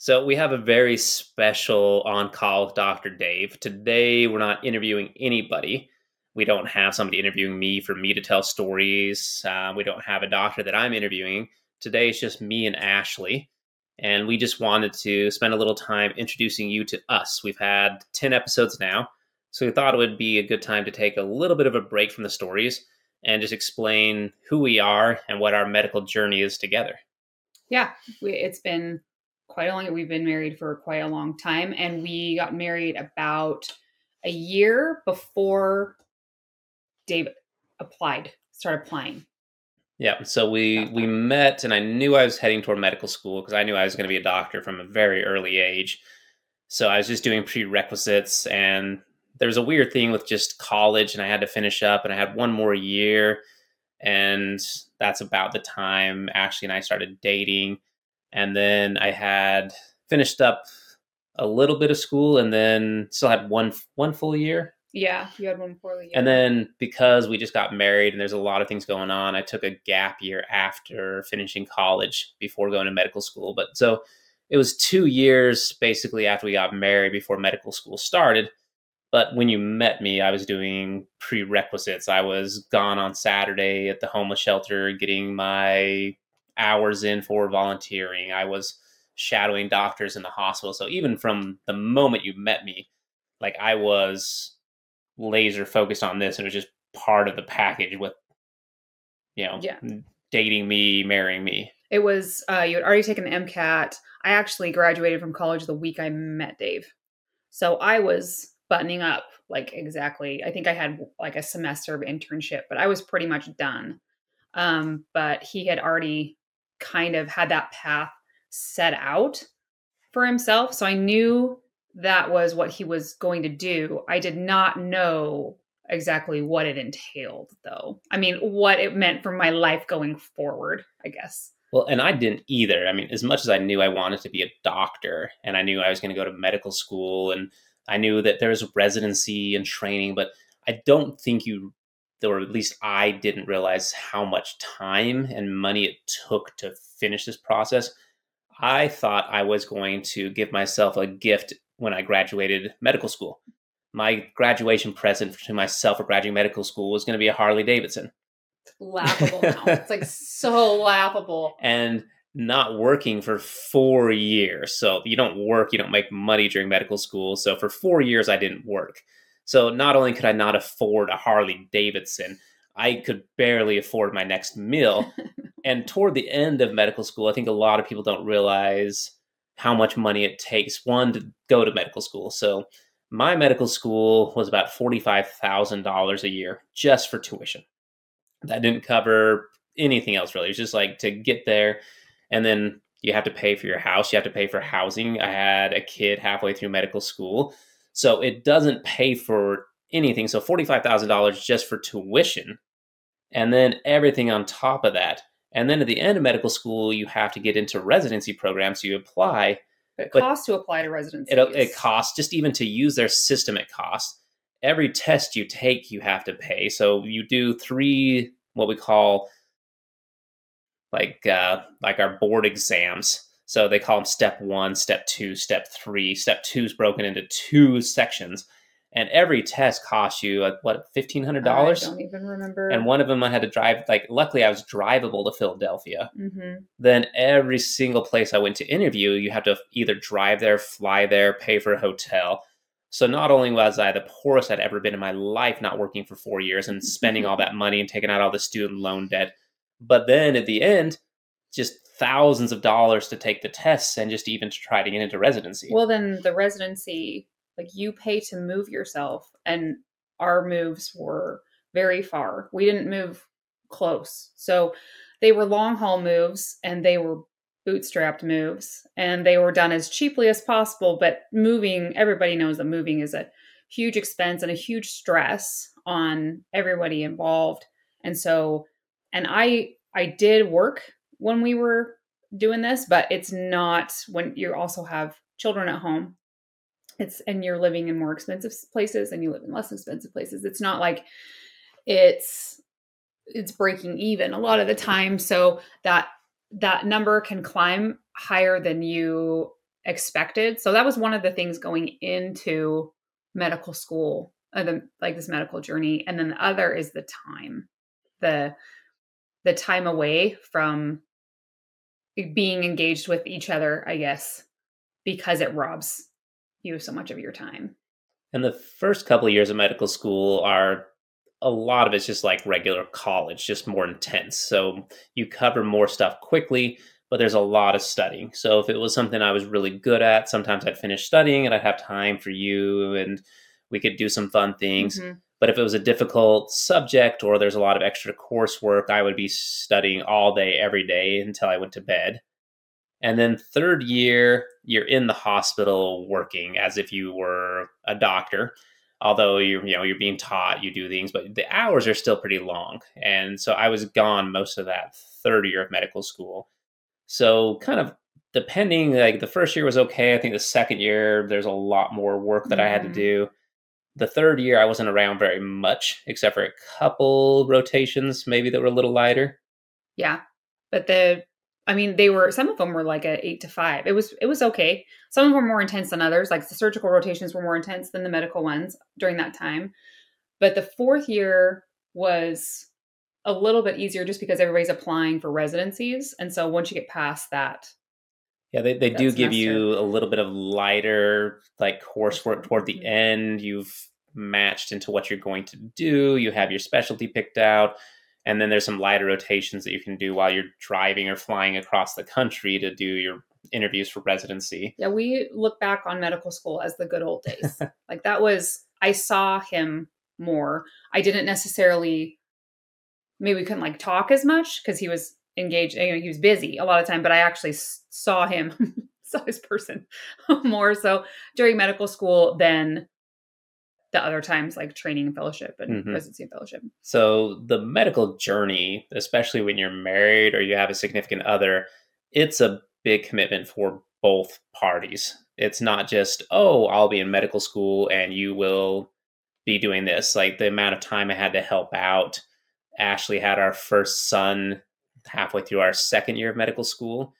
So we have a very special on call with Dr. Dave. Today, we're not interviewing anybody. We don't have somebody interviewing me for me to tell stories. Uh, we don't have a doctor that I'm interviewing. Today, it's just me and Ashley. And we just wanted to spend a little time introducing you to us. We've had 10 episodes now. So we thought it would be a good time to take a little bit of a break from the stories and just explain who we are and what our medical journey is together. Yeah, we, it's been quite a long we've been married for quite a long time and we got married about a year before Dave applied started applying. Yeah so we we met and i knew i was heading toward medical school because i knew i was going to be a doctor from a very early age. So i was just doing prerequisites and there was a weird thing with just college and i had to finish up and i had one more year and that's about the time ashley and i started dating and then I had finished up a little bit of school, and then still had one one full year. Yeah, you had one full year. And then because we just got married and there's a lot of things going on, I took a gap year after finishing college before going to medical school. But so it was two years basically after we got married before medical school started. But when you met me, I was doing prerequisites. I was gone on Saturday at the homeless shelter getting my hours in for volunteering. I was shadowing doctors in the hospital. So even from the moment you met me, like I was laser focused on this and it was just part of the package with you know yeah. dating me, marrying me. It was uh, you had already taken the MCAT. I actually graduated from college the week I met Dave. So I was buttoning up like exactly. I think I had like a semester of internship, but I was pretty much done. Um, but he had already kind of had that path set out for himself. So I knew that was what he was going to do. I did not know exactly what it entailed, though. I mean, what it meant for my life going forward, I guess. Well, and I didn't either. I mean, as much as I knew I wanted to be a doctor and I knew I was going to go to medical school and I knew that there was residency and training, but I don't think you or at least I didn't realize how much time and money it took to finish this process. I thought I was going to give myself a gift when I graduated medical school. My graduation present to myself for graduating medical school was going to be a Harley Davidson. laughable now. it's like so laughable. And not working for four years. So you don't work, you don't make money during medical school. So for four years, I didn't work. So not only could I not afford a Harley Davidson, I could barely afford my next meal. and toward the end of medical school, I think a lot of people don't realize how much money it takes one to go to medical school. So my medical school was about $45,000 a year just for tuition. That didn't cover anything else really. It was just like to get there and then you have to pay for your house, you have to pay for housing. I had a kid halfway through medical school so it doesn't pay for anything. So $45,000 just for tuition. And then everything on top of that. And then at the end of medical school, you have to get into residency programs. So you apply. It costs to apply to residency. It, it costs just even to use their system. It costs. Every test you take, you have to pay. So you do three what we call like uh, like our board exams so they call them step one, step two, step three. Step two is broken into two sections. And every test costs you like, what fifteen hundred dollars. I don't even remember. And one of them I had to drive. Like, luckily, I was drivable to Philadelphia. Mm-hmm. Then every single place I went to interview, you have to either drive there, fly there, pay for a hotel. So not only was I the poorest I'd ever been in my life, not working for four years and spending all that money and taking out all the student loan debt, but then at the end, just thousands of dollars to take the tests and just even to try to get into residency. Well, then the residency, like you pay to move yourself, and our moves were very far. We didn't move close. So they were long haul moves and they were bootstrapped moves and they were done as cheaply as possible. But moving, everybody knows that moving is a huge expense and a huge stress on everybody involved. And so, and I, I did work when we were doing this, but it's not when you also have children at home. It's and you're living in more expensive places and you live in less expensive places. It's not like it's it's breaking even a lot of the time. So that that number can climb higher than you expected. So that was one of the things going into medical school, uh, the, like this medical journey. And then the other is the time, the the time away from being engaged with each other, I guess, because it robs you so much of your time. And the first couple of years of medical school are a lot of it's just like regular college, just more intense. So you cover more stuff quickly, but there's a lot of studying. So if it was something I was really good at, sometimes I'd finish studying and I'd have time for you and we could do some fun things. Mm-hmm. But if it was a difficult subject or there's a lot of extra coursework, I would be studying all day, every day until I went to bed. And then third year, you're in the hospital working as if you were a doctor. Although you're, you know, you're being taught, you do things, but the hours are still pretty long. And so I was gone most of that third year of medical school. So kind of depending, like the first year was okay. I think the second year there's a lot more work that mm-hmm. I had to mm-hmm. do. The third year I wasn't around very much, except for a couple rotations, maybe that were a little lighter. Yeah, but the I mean, they were some of them were like a eight to five. It was it was okay. Some of them were more intense than others. Like the surgical rotations were more intense than the medical ones during that time. But the fourth year was a little bit easier just because everybody's applying for residencies. And so once you get past that, yeah, they, they do give you a little bit of lighter like coursework toward the end. You've matched into what you're going to do. You have your specialty picked out. And then there's some lighter rotations that you can do while you're driving or flying across the country to do your interviews for residency. Yeah, we look back on medical school as the good old days. like that was I saw him more. I didn't necessarily maybe we couldn't like talk as much because he was engaged you know, he was busy a lot of time but i actually saw him saw his person more so during medical school than the other times like training and fellowship and mm-hmm. residency and fellowship so the medical journey especially when you're married or you have a significant other it's a big commitment for both parties it's not just oh i'll be in medical school and you will be doing this like the amount of time i had to help out Ashley had our first son halfway through our second year of medical school.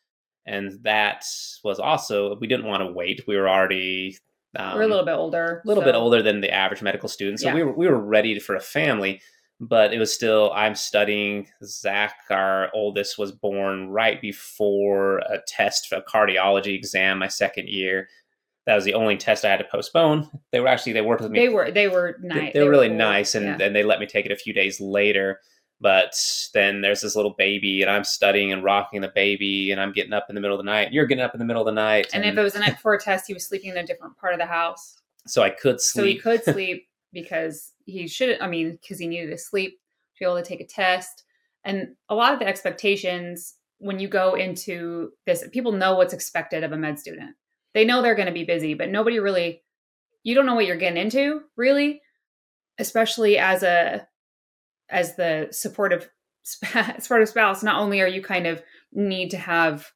And that was also, we didn't want to wait. We were already. Um, we're a little bit older. A little so. bit older than the average medical student. So yeah. we, were, we were ready for a family, but it was still, I'm studying. Zach, our oldest, was born right before a test for a cardiology exam my second year that was the only test I had to postpone. They were actually they worked with me. They were they were nice. They, they, they were really cool. nice, and yeah. they let me take it a few days later. But then there's this little baby, and I'm studying and rocking the baby, and I'm getting up in the middle of the night. You're getting up in the middle of the night. And, and if it was the night before a test, he was sleeping in a different part of the house. So I could sleep. So he could sleep because he should. I mean, because he needed to sleep to be able to take a test. And a lot of the expectations when you go into this, people know what's expected of a med student they know they're going to be busy, but nobody really, you don't know what you're getting into, really, especially as a, as the supportive, supportive spouse. Not only are you kind of need to have,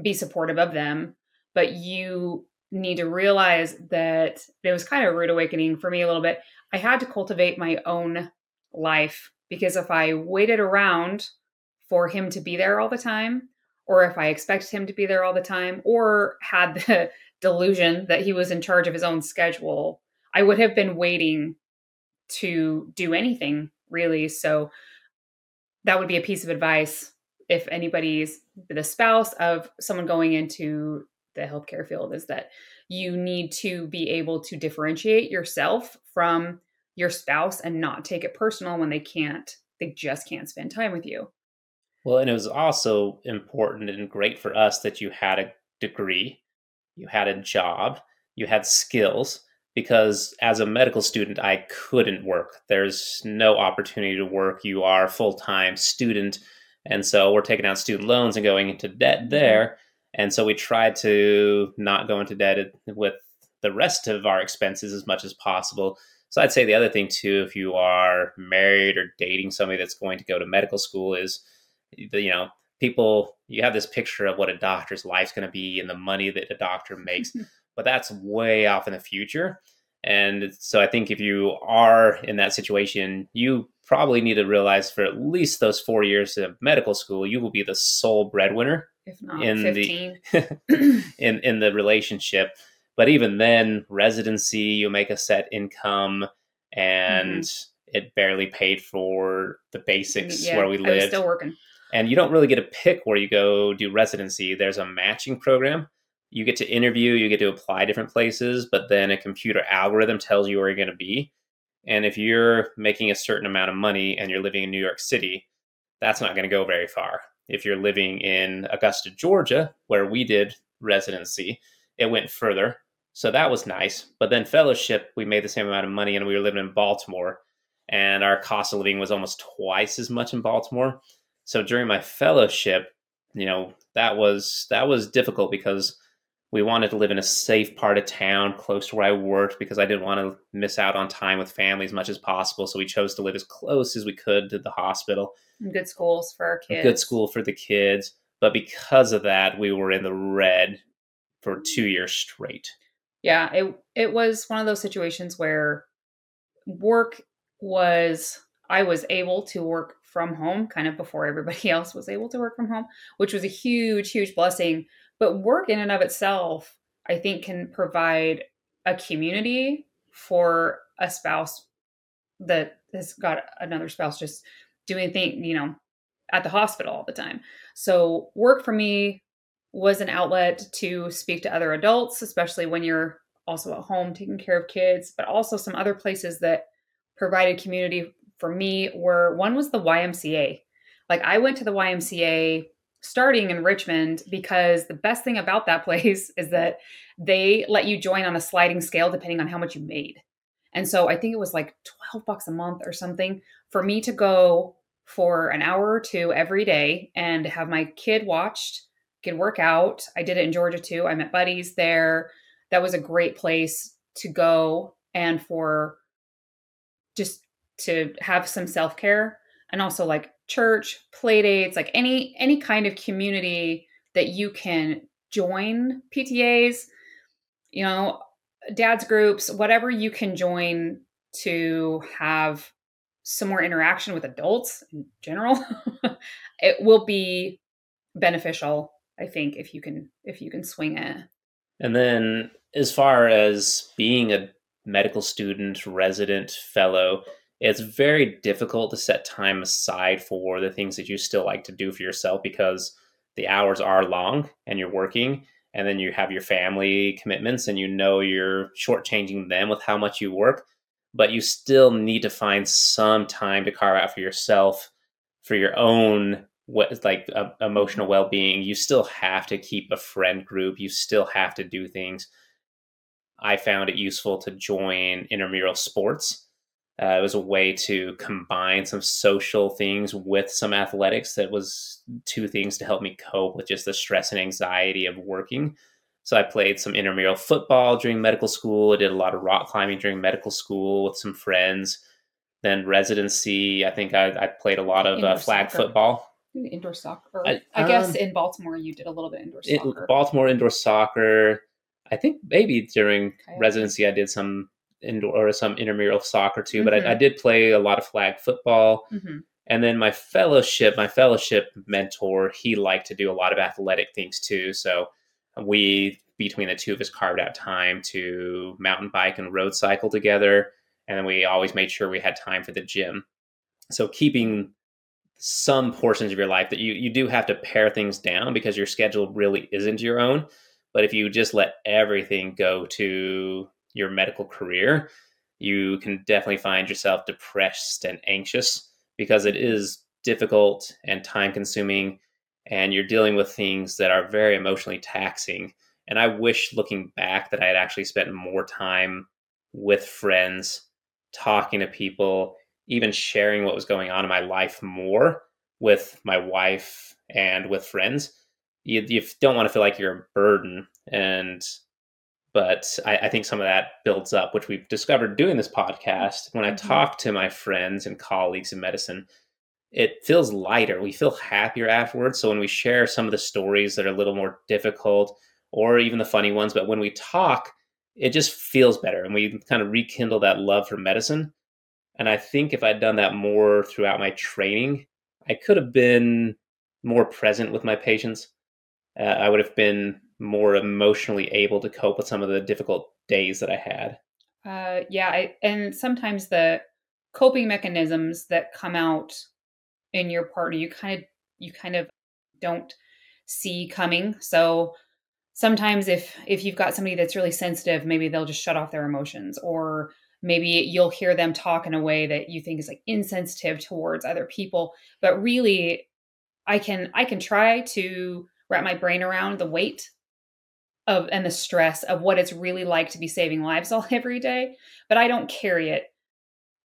be supportive of them, but you need to realize that it was kind of a rude awakening for me a little bit. I had to cultivate my own life because if I waited around for him to be there all the time, or if I expected him to be there all the time, or had the delusion that he was in charge of his own schedule, I would have been waiting to do anything really. So that would be a piece of advice if anybody's the spouse of someone going into the healthcare field is that you need to be able to differentiate yourself from your spouse and not take it personal when they can't they just can't spend time with you well, and it was also important and great for us that you had a degree, you had a job, you had skills, because as a medical student, I couldn't work. There's no opportunity to work. You are a full time student. And so we're taking out student loans and going into debt mm-hmm. there. And so we tried to not go into debt with the rest of our expenses as much as possible. So I'd say the other thing too, if you are married or dating somebody that's going to go to medical school, is you know people you have this picture of what a doctor's life's going to be and the money that a doctor makes but that's way off in the future and so i think if you are in that situation you probably need to realize for at least those four years of medical school you will be the sole breadwinner if not in 15. the in in the relationship. But even then, residency, you make a set income, and mm-hmm. it barely paid for the basics mm-hmm, yeah, where we lived. still working. and you don't really get to pick where you go do residency. There's a matching program. You get to interview, you get to apply different places, but then a computer algorithm tells you where you're going to be. And if you're making a certain amount of money and you're living in New York City, that's not going to go very far. If you're living in Augusta, Georgia, where we did residency, it went further. So that was nice. But then fellowship, we made the same amount of money and we were living in Baltimore and our cost of living was almost twice as much in Baltimore. So during my fellowship, you know, that was that was difficult because we wanted to live in a safe part of town close to where I worked because I didn't want to miss out on time with family as much as possible. So we chose to live as close as we could to the hospital. And good schools for our kids. Good school for the kids. But because of that, we were in the red for two years straight. Yeah, it it was one of those situations where work was I was able to work from home kind of before everybody else was able to work from home, which was a huge, huge blessing. But work in and of itself, I think, can provide a community for a spouse that has got another spouse just doing things, you know, at the hospital all the time. So work for me was an outlet to speak to other adults, especially when you're also at home taking care of kids, but also some other places that provided community for me were one was the YMCA. Like I went to the YMCA starting in Richmond because the best thing about that place is that they let you join on a sliding scale depending on how much you made. And so I think it was like 12 bucks a month or something for me to go for an hour or two every day and have my kid watched, could work out. I did it in Georgia too. I met buddies there. That was a great place to go and for just to have some self-care and also like church play dates like any any kind of community that you can join ptas you know dad's groups whatever you can join to have some more interaction with adults in general it will be beneficial i think if you can if you can swing it. And then, as far as being a medical student, resident, fellow, it's very difficult to set time aside for the things that you still like to do for yourself because the hours are long and you're working. And then you have your family commitments, and you know you're shortchanging them with how much you work. But you still need to find some time to carve out for yourself, for your own what like uh, emotional well-being you still have to keep a friend group you still have to do things i found it useful to join intramural sports uh, it was a way to combine some social things with some athletics that was two things to help me cope with just the stress and anxiety of working so i played some intramural football during medical school i did a lot of rock climbing during medical school with some friends then residency i think i, I played a lot of uh, flag soccer. football indoor soccer I- i, guess um, in baltimore you did a little bit indoor it, soccer Baltimore indoor soccer. I think maybe during Okay. residency I did some indoor or some intramural soccer too, but Mhm. I, I did play a lot of flag football. Mhm. And then my fellowship, my fellowship mentor, he liked to do a lot of athletic things too. So we, between the two of us, carved out time to mountain bike and road cycle together. And then we always made sure we had time for the gym. So keeping some portions of your life that you, you do have to pare things down because your schedule really isn't your own. But if you just let everything go to your medical career, you can definitely find yourself depressed and anxious because it is difficult and time consuming and you're dealing with things that are very emotionally taxing. And I wish looking back that I had actually spent more time with friends, talking to people, even sharing what was going on in my life more with my wife and with friends. You, you don't want to feel like you're a burden. And but I, I think some of that builds up, which we've discovered doing this podcast. When I Mhm. talk to my friends and colleagues in medicine, it feels lighter. We feel happier afterwards. So when we share some of the stories that are a little more difficult or even the funny ones, but when we talk, it just feels better and we kind of rekindle that love for medicine. And I think if I'd done that more throughout my training, I could have been more present with my patients. uh, I would have been more emotionally able to cope with some of the difficult days that I had. Uh, yeah, I, and sometimes the coping mechanisms that come out in your partner, you kind of you kind of don't see coming. So sometimes if if you've got somebody that's really sensitive, maybe they'll just shut off their emotions, or maybe you'll hear them talk in a way that you think is like insensitive towards other people. But really, I can I can try to wrap my brain around the weight of and the stress of what it's really like to be saving lives all every day, but I don't carry it.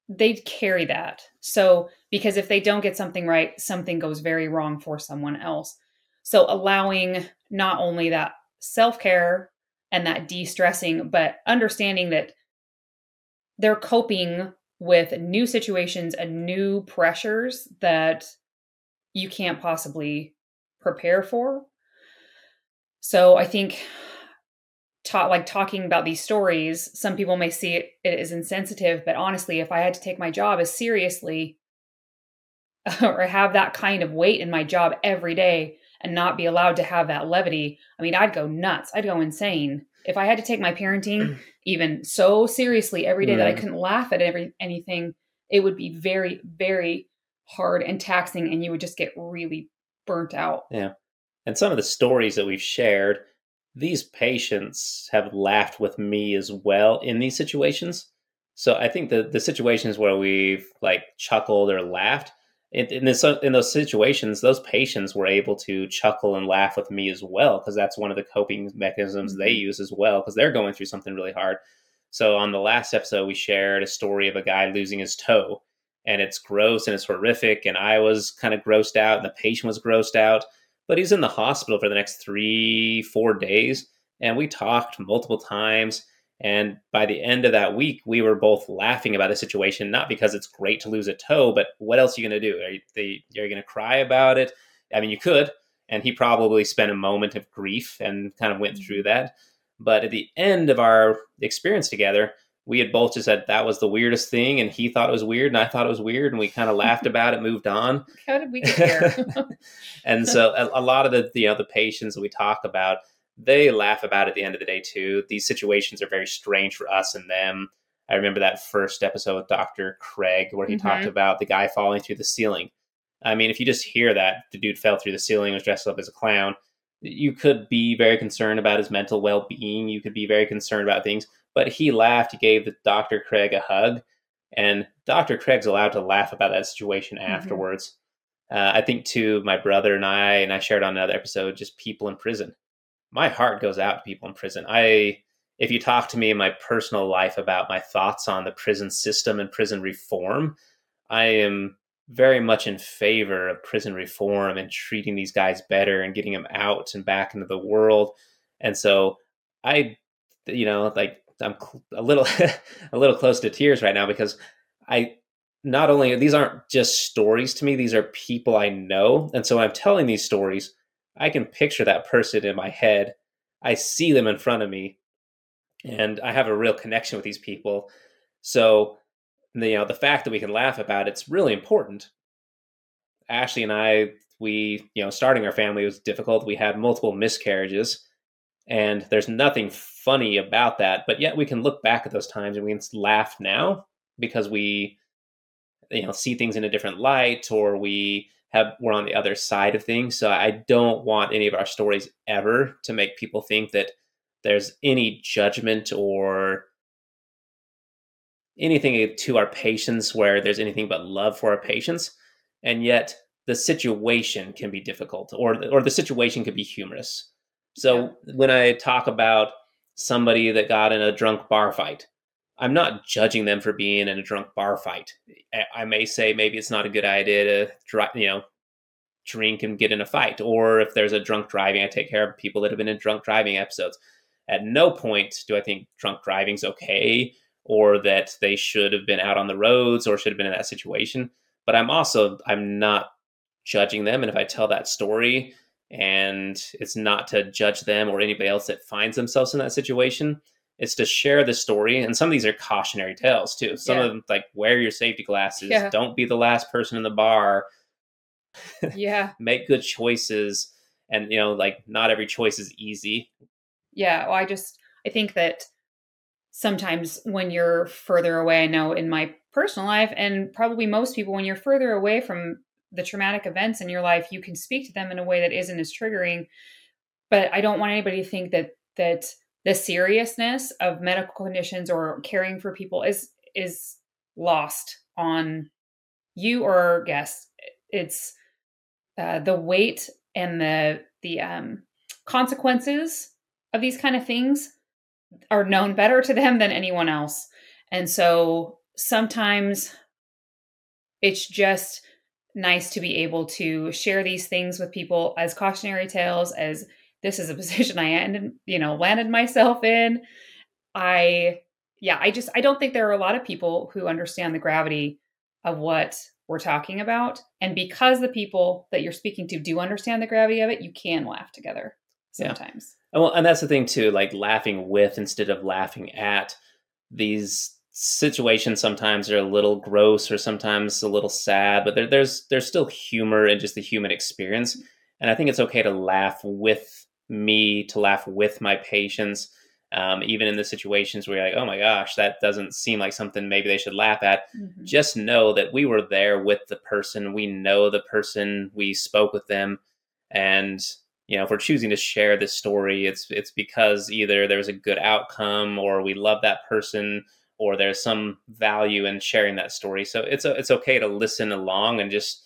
They carry that. So because if they don't get something right, something goes very wrong for someone else. So allowing not only that self-care and that de-stressing, but understanding that they're coping with new situations and new pressures that you can't possibly prepare for. So I think ta- like talking about these stories, some people may see it, it as insensitive, but honestly, if I had to take my job as seriously or have that kind of weight in my job every day and not be allowed to have that levity, I mean, I'd go nuts. I'd go insane. If I had to take my parenting even so seriously every day that I couldn't laugh at every anything, it would be very, very hard and taxing and you would just get really burnt out. Yeah. And some of the stories that we've shared, these patients have laughed with me as well in these situations. So I think the the situations where we've like chuckled or laughed in, in this in those situations, those patients were able to chuckle and laugh with me as well because that's one of the coping mechanisms they mm-hmm. use as well because they're going through something really hard. So on the last episode, we shared a story of a guy losing his toe, and it's gross and it's horrific, and I was kind of grossed out, and the patient was grossed out but he's in the hospital for the next three, four days. And we talked multiple times. And by the end of that week, we were both laughing about the situation, not because it's great to lose a toe, but what else are you going to do? Are you, you going to cry about it? I mean, you could. And he probably spent a moment of grief and kind of went through mm-hmm. that. But at the end of our experience together, we had both just said that was the weirdest thing, and he thought it was weird, and I thought it was weird, and we kind of laughed about it, moved on. How did we get here? and so a, a, lot of the you know the patients that we talk about, they laugh about it at the end of the day too. These situations are very strange for us and them. I remember that first episode with Dr. Craig where he mm-hmm. talked about the guy falling through the ceiling. I mean, if you just hear that the dude fell through the ceiling, was dressed up as a clown, you could be very concerned about his mental well being. You could be very concerned about things but he laughed. He gave the Dr. Craig a hug, and Dr. Craig's allowed to laugh about that situation mm-hmm. afterwards. Uh, I think too, my brother and I, and I shared on another episode, just people in prison. My heart goes out to people in prison. I, if you talk to me in my personal life about my thoughts on the prison system and prison reform, I am very much in favor of prison reform and treating these guys better and getting them out and back into the world. And so I, you know, like I'm a little a little close to tears right now because I not only these aren't just stories to me these are people I know. And so I'm telling these stories I can picture that person in my head. I see them in front of me. And I have a real connection with these people. So you know the fact that we can laugh about it's really important. Ashley and I we you know starting our family was difficult. We had multiple miscarriages and there's nothing funny about that, but yet we can look back at those times and we can laugh now because we you know see things in a different light or we have we're on the other side of things. So I don't want any of our stories ever to make people think that there's any judgment or anything to our patients where there's anything but love for our patients and yet the situation can be difficult or or the situation could be humorous so yeah. when I talk about somebody that got in a drunk bar fight, I'm not judging them for being in a drunk bar fight. I may say maybe it's not a good idea to, you know, drink and get in a fight, or if there's a drunk driving, I take care of people that have been in drunk driving episodes. At no point do I think drunk driving's okay, or that they should have been out on the roads, or should have been in that situation. But I'm also I'm not judging them, and if I tell that story, and it's not to judge them or anybody else that finds themselves in that situation. It's to share the story and some of these are cautionary tales too. Some yeah. of them like wear your safety glasses. Yeah. don't be the last person in the bar. Yeah. Make good choices and you know like not every choice is easy. Yeah well, i just i think that sometimes when you're further away i know in my personal life and probably most people when you're further away from the traumatic events in your life you can speak to them in a way that isn't as triggering. But i don't want anybody to think that that the seriousness of medical conditions or caring for people is is lost on you or guests. It's uh, the weight and the the um, consequences of these kind of things are known better to them than anyone else. And so sometimes it's just nice to be able to share these things with people as cautionary tales as this is a position i ended you know landed myself in. I yeah i just i don't think there are a lot of people who understand the gravity of what we're talking about. And because the people that you're speaking to do understand the gravity of it you can laugh together sometimes. Yeah. well and that's the thing too like laughing with instead of laughing at these situations sometimes are a little gross or sometimes a little sad but there, there's there's still humor in just the human experience. And i think it's okay to laugh with me to laugh with my patients um, even in the situations where you're like oh my gosh that doesn't seem like something maybe they should laugh at. Mm-hmm. just know that we were there with the person. We know the person. We spoke with them. And you know if we're choosing to share this story it's it's because either there was a good outcome or we love that person or there's some value in sharing that story. So it's it's okay to listen along and just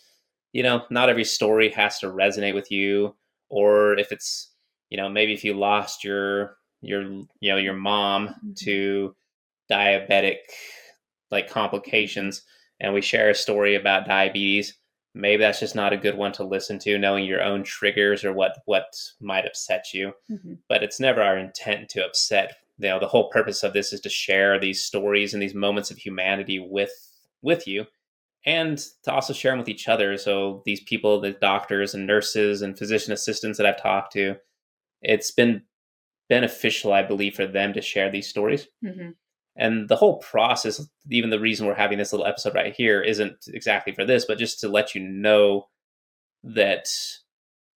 you know, not every story has to resonate with you or if it's you know, maybe if you lost your your you know, your mom mm-hmm. to diabetic like complications and we share a story about diabetes, maybe that's just not a good one to listen to knowing your own triggers or what what might upset you. Mm-hmm. But it's never our intent to upset you know the whole purpose of this is to share these stories and these moments of humanity with with you and to also share them with each other. So these people the doctors and nurses and physician assistants that i've talked to it's been beneficial i believe for them to share these stories. Mm-hmm. and the whole process even the reason we're having this little episode right here isn't exactly for this but just to let you know that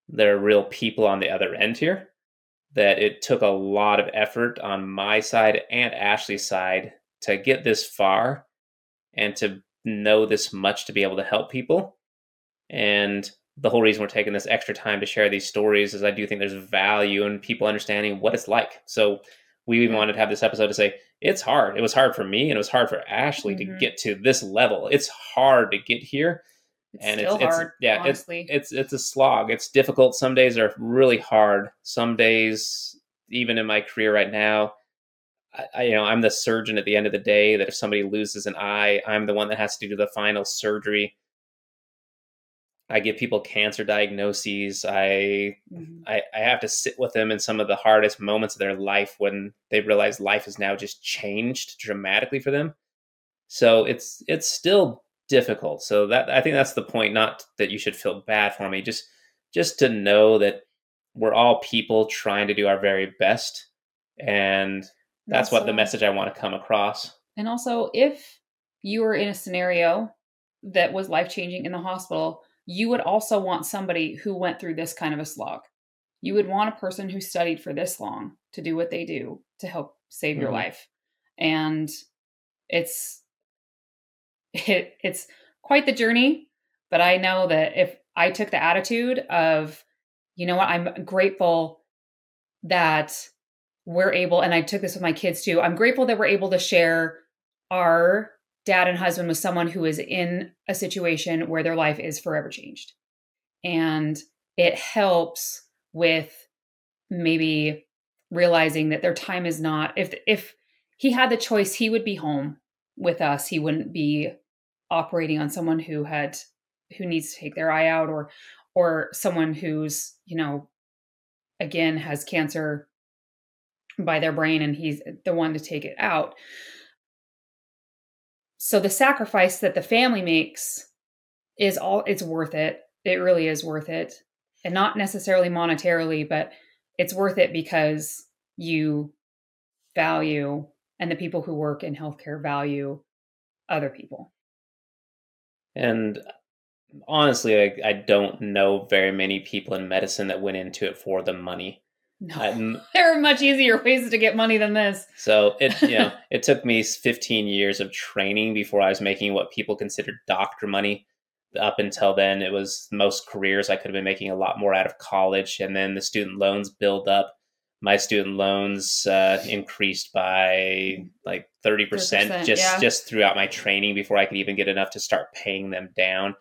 there are real people on the other end here that it took a lot of effort on my side and Ashley's side to get this far and to know this much to be able to help people. And the whole reason we're taking this extra time to share these stories is I do think there's value in people understanding what it's like. So we even wanted to have this episode to say it's hard. It was hard for me and it was hard for Ashley mm-hmm. to get to this level. It's hard to get here it's and it's, hard, it's yeah honestly. It's, it's it's a slog. It's difficult. Some days are really hard. Some days even in my career right now I, I, you know i'm the surgeon at the end of the day that if somebody loses an eye i'm the one that has to do the final surgery. I give people cancer diagnoses. I, mm-hmm. I i have to sit with them in some of the hardest moments of their life when they realize life has now just changed dramatically for them. So it's it's still difficult. So that I think that's the point. Not that you should feel bad for me, just just to know that we're all people trying to do our very best, and that's also, what the message I want to come across. And also, if you were in a scenario that was life changing in the hospital, you would also want somebody who went through this kind of a slog. You would want a person who studied for this long to do what they do to help save mm-hmm. your life. And it's it, it's quite the journey. But I know that if I took the attitude of, you know what, I'm grateful that we're able, and I took this with my kids too, I'm grateful that we're able to share our dad and husband with someone who is in a situation where their life is forever changed. And it helps with maybe realizing that their time is not if if he had the choice he would be home with us he wouldn't be operating on someone who had who needs to take their eye out or or someone who's you know again has cancer by their brain and he's the one to take it out. So the sacrifice that the family makes is all it's worth it. It really is worth it. And not necessarily monetarily but it's worth it because you value and the people who work in healthcare value other people and honestly, I, I don't know very many people in medicine that went into it for the money. No, Um, there are much easier ways to get money than this. So it you know it took me 15 years of training before I was making what people considered doctor money. Up until then, it was most careers I could have been making a lot more out of college, and then the student loans build up. My student loans uh, increased by like 30 percent 30%, just yeah. just throughout my training before I could even get enough to start paying them down.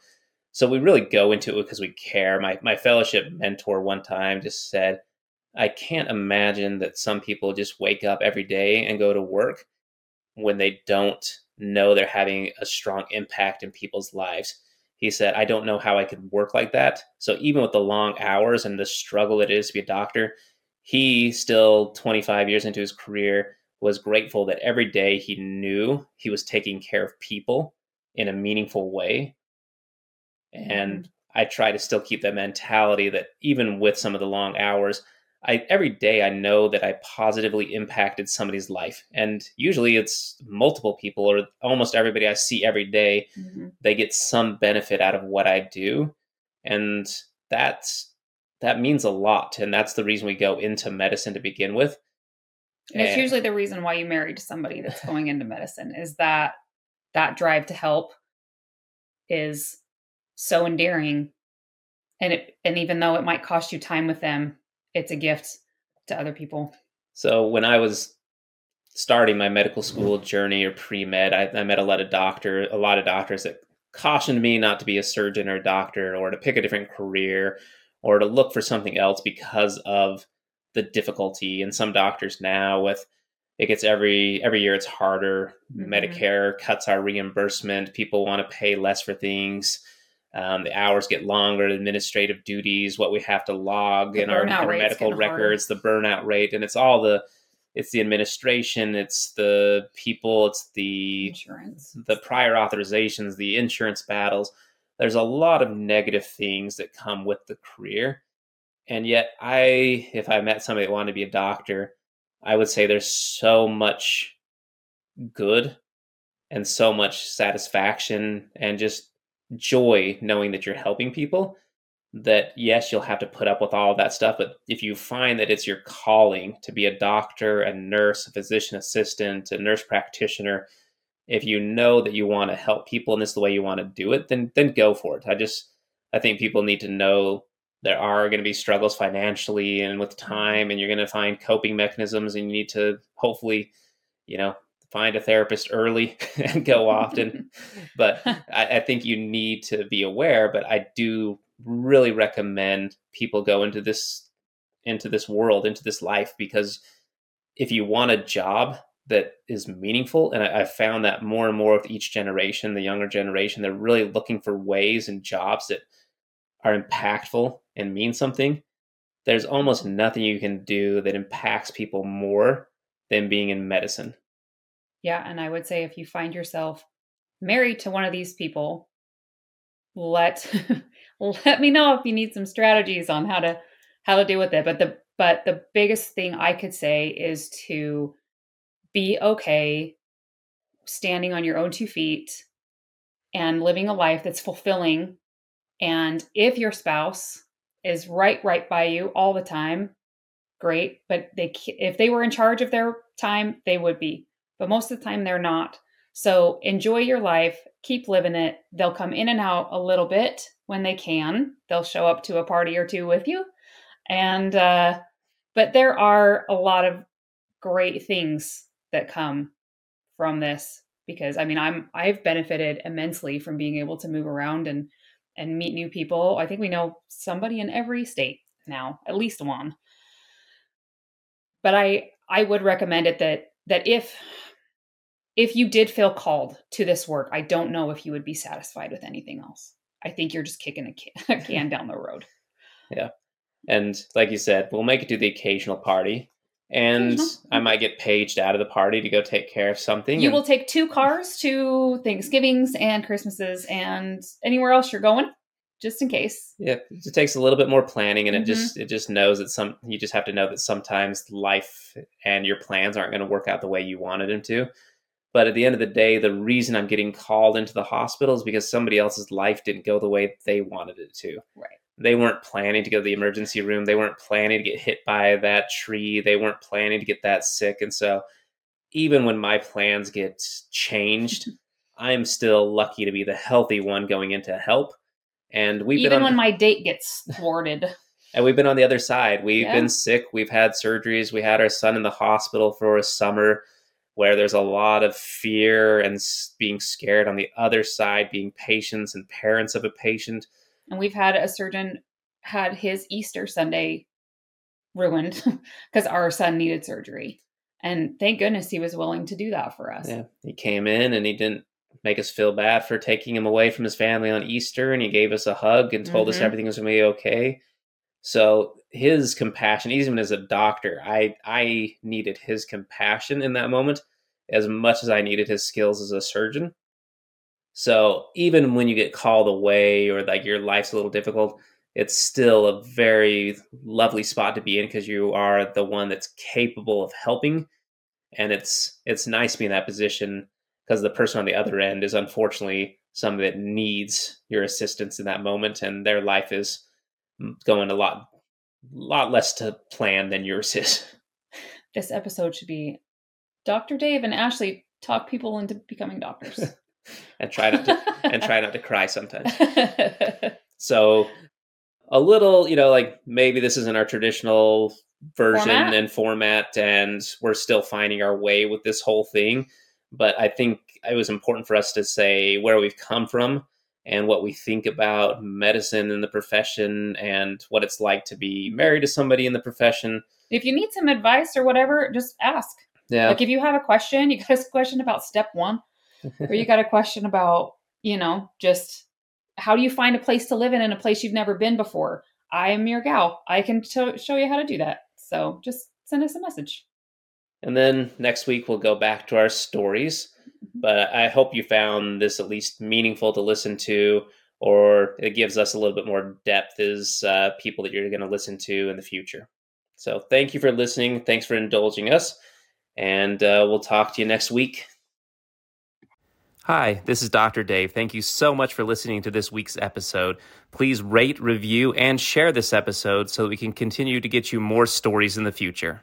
So we really go into it because we care. My my fellowship mentor one time just said, I can't imagine that some people just wake up every day and go to work when they don't know they're having a strong impact in people's lives. He said, I don't know how I could work like that. So even with the long hours and the struggle it is to be a doctor, he still 25 years into his career was grateful that every day he knew he was taking care of people in a meaningful way. And I try to still keep that mentality that even with some of the long hours, I every day I know that I positively impacted somebody's life. And usually it's multiple people or almost everybody I see every day, Mhm. they get some benefit out of what I do. And that's that means a lot. And that's the reason we go into medicine to begin with. And it's usually the reason why you married somebody that's going into medicine is that that drive to help is so endearing. And it and even though it might cost you time with them, it's a gift to other people. So when I was starting my medical school journey or pre med, I, I met a lot of doctor, a lot of doctors that cautioned me not to be a surgeon or a doctor, or to pick a different career, or to look for something else because of the difficulty. And some doctors now with it gets every every year it's harder. Mhm. Medicare cuts our reimbursement. People want to pay less for things. Um, the hours get longer, administrative duties, what we have to log The in our, our medical harder. records, the burnout rate, and it's all the it's the administration, it's the people, it's the Insurance. the prior authorizations, the insurance battles. There's a lot of negative things that come with the career. And yet I if I met somebody that wanted to be a doctor, I would say there's so much good and so much satisfaction and just joy knowing that you're helping people that yes you'll have to put up with all of that stuff but if you find that it's your calling to be a doctor a nurse a physician assistant a nurse practitioner if you know that you want to help people and this is the way you want to do it then then go for it. I just i think people need to know there are going to be struggles financially and with mm-hmm. time and you're going to find coping mechanisms and you need to hopefully you know find a therapist early and go often. But I, I think you need to be aware but i do really recommend people go into this into this world into this life because if you want a job that is meaningful and I, found that more and more with each generation the younger generation they're really looking for ways and jobs that are impactful and mean something there's almost nothing you can do that impacts people more than being in medicine Yeah, and I would say if you find yourself married to one of these people, let let me know if you need some strategies on how to how to deal with it. But the but the biggest thing I could say is to be okay standing on your own two feet and living a life that's fulfilling. And if your spouse is right right by you all the time, great. But they, if they were in charge of their time, they would be but most of the time they're not. So enjoy your life, keep living it. They'll come in and out a little bit when they can. They'll show up to a party or two with you. And uh but there are a lot of great things that come from this because I mean I'm I've benefited immensely from being able to move around and and meet new people. I think we know somebody in every state now, at least one. But I I would recommend it that that if if you did feel called to this work, I don't know if you would be satisfied with anything else. I think you're just kicking a can, can down the road. Yeah. And like you said, we'll make it to the occasional party. And Mhm. I might get paged out of the party to go take care of something. You and- will take two cars to Thanksgivings and Christmases and anywhere else you're going, just in case. yeah, it takes a little bit more planning, and Mhm. it just it just knows that some you just have to know that sometimes life and your plans aren't going to work out the way you wanted them to. But at the end of the day, the reason I'm getting called into the hospital is because somebody else's life didn't go the way they wanted it to. Right. They weren't planning to go to the emergency room. They weren't planning to get hit by that tree. They weren't planning to get that sick. And so, even when my plans get changed, I'm still lucky to be the healthy one going in to help. And we've Even been on, when my date gets thwarted. and we've been on the other side. We've Yeah. been sick. We've had surgeries. We had our son in the hospital for a summer where there's a lot of fear and being scared on the other side, being patients and parents of a patient. And we've had a surgeon had his Easter Sunday ruined because our son needed surgery. And thank goodness he was willing to do that for us. Yeah, he came in and he didn't make us feel bad for taking him away from his family on Easter, and he gave us a hug and told us Mhm. everything was going to be okay. So his compassion, even as a doctor, I I needed his compassion in that moment as much as I needed his skills as a surgeon. So even when you get called away or like your life's a little difficult, it's still a very lovely spot to be in because you are the one that's capable of helping and it's it's nice to be in that position because the person on the other end is unfortunately somebody that needs your assistance in that moment and their life is going a lot lot less to plan than yours is This episode should be Dr. Dave and Ashley talk people into becoming doctors. and try not to and try not to cry sometimes so a little you know like maybe this isn't our traditional version Format? and format and we're still finding our way with this whole thing but i think it was important for us to say where we've come from and what we think about medicine and the profession and what it's like to be married to somebody in the profession if you need some advice or whatever, just ask. yeah Like if you have a question, you got a question about step one, or you got a question about, you know, just how do you find a place to live in in a place you've never been before? I am your gal. I can to- show you how to do that. So just send us a message. And then next week we'll go back to our stories. But I hope you found this at least meaningful to listen to, or it gives us a little bit more depth as uh, people that you're going to listen to in the future. So thank you for listening. Thanks for indulging us. And uh, we'll talk to you next week. Hi, this is Dr. Dave. Thank you so much for listening to this week's episode. Please rate, review, and share this episode so that we can continue to get you more stories in the future.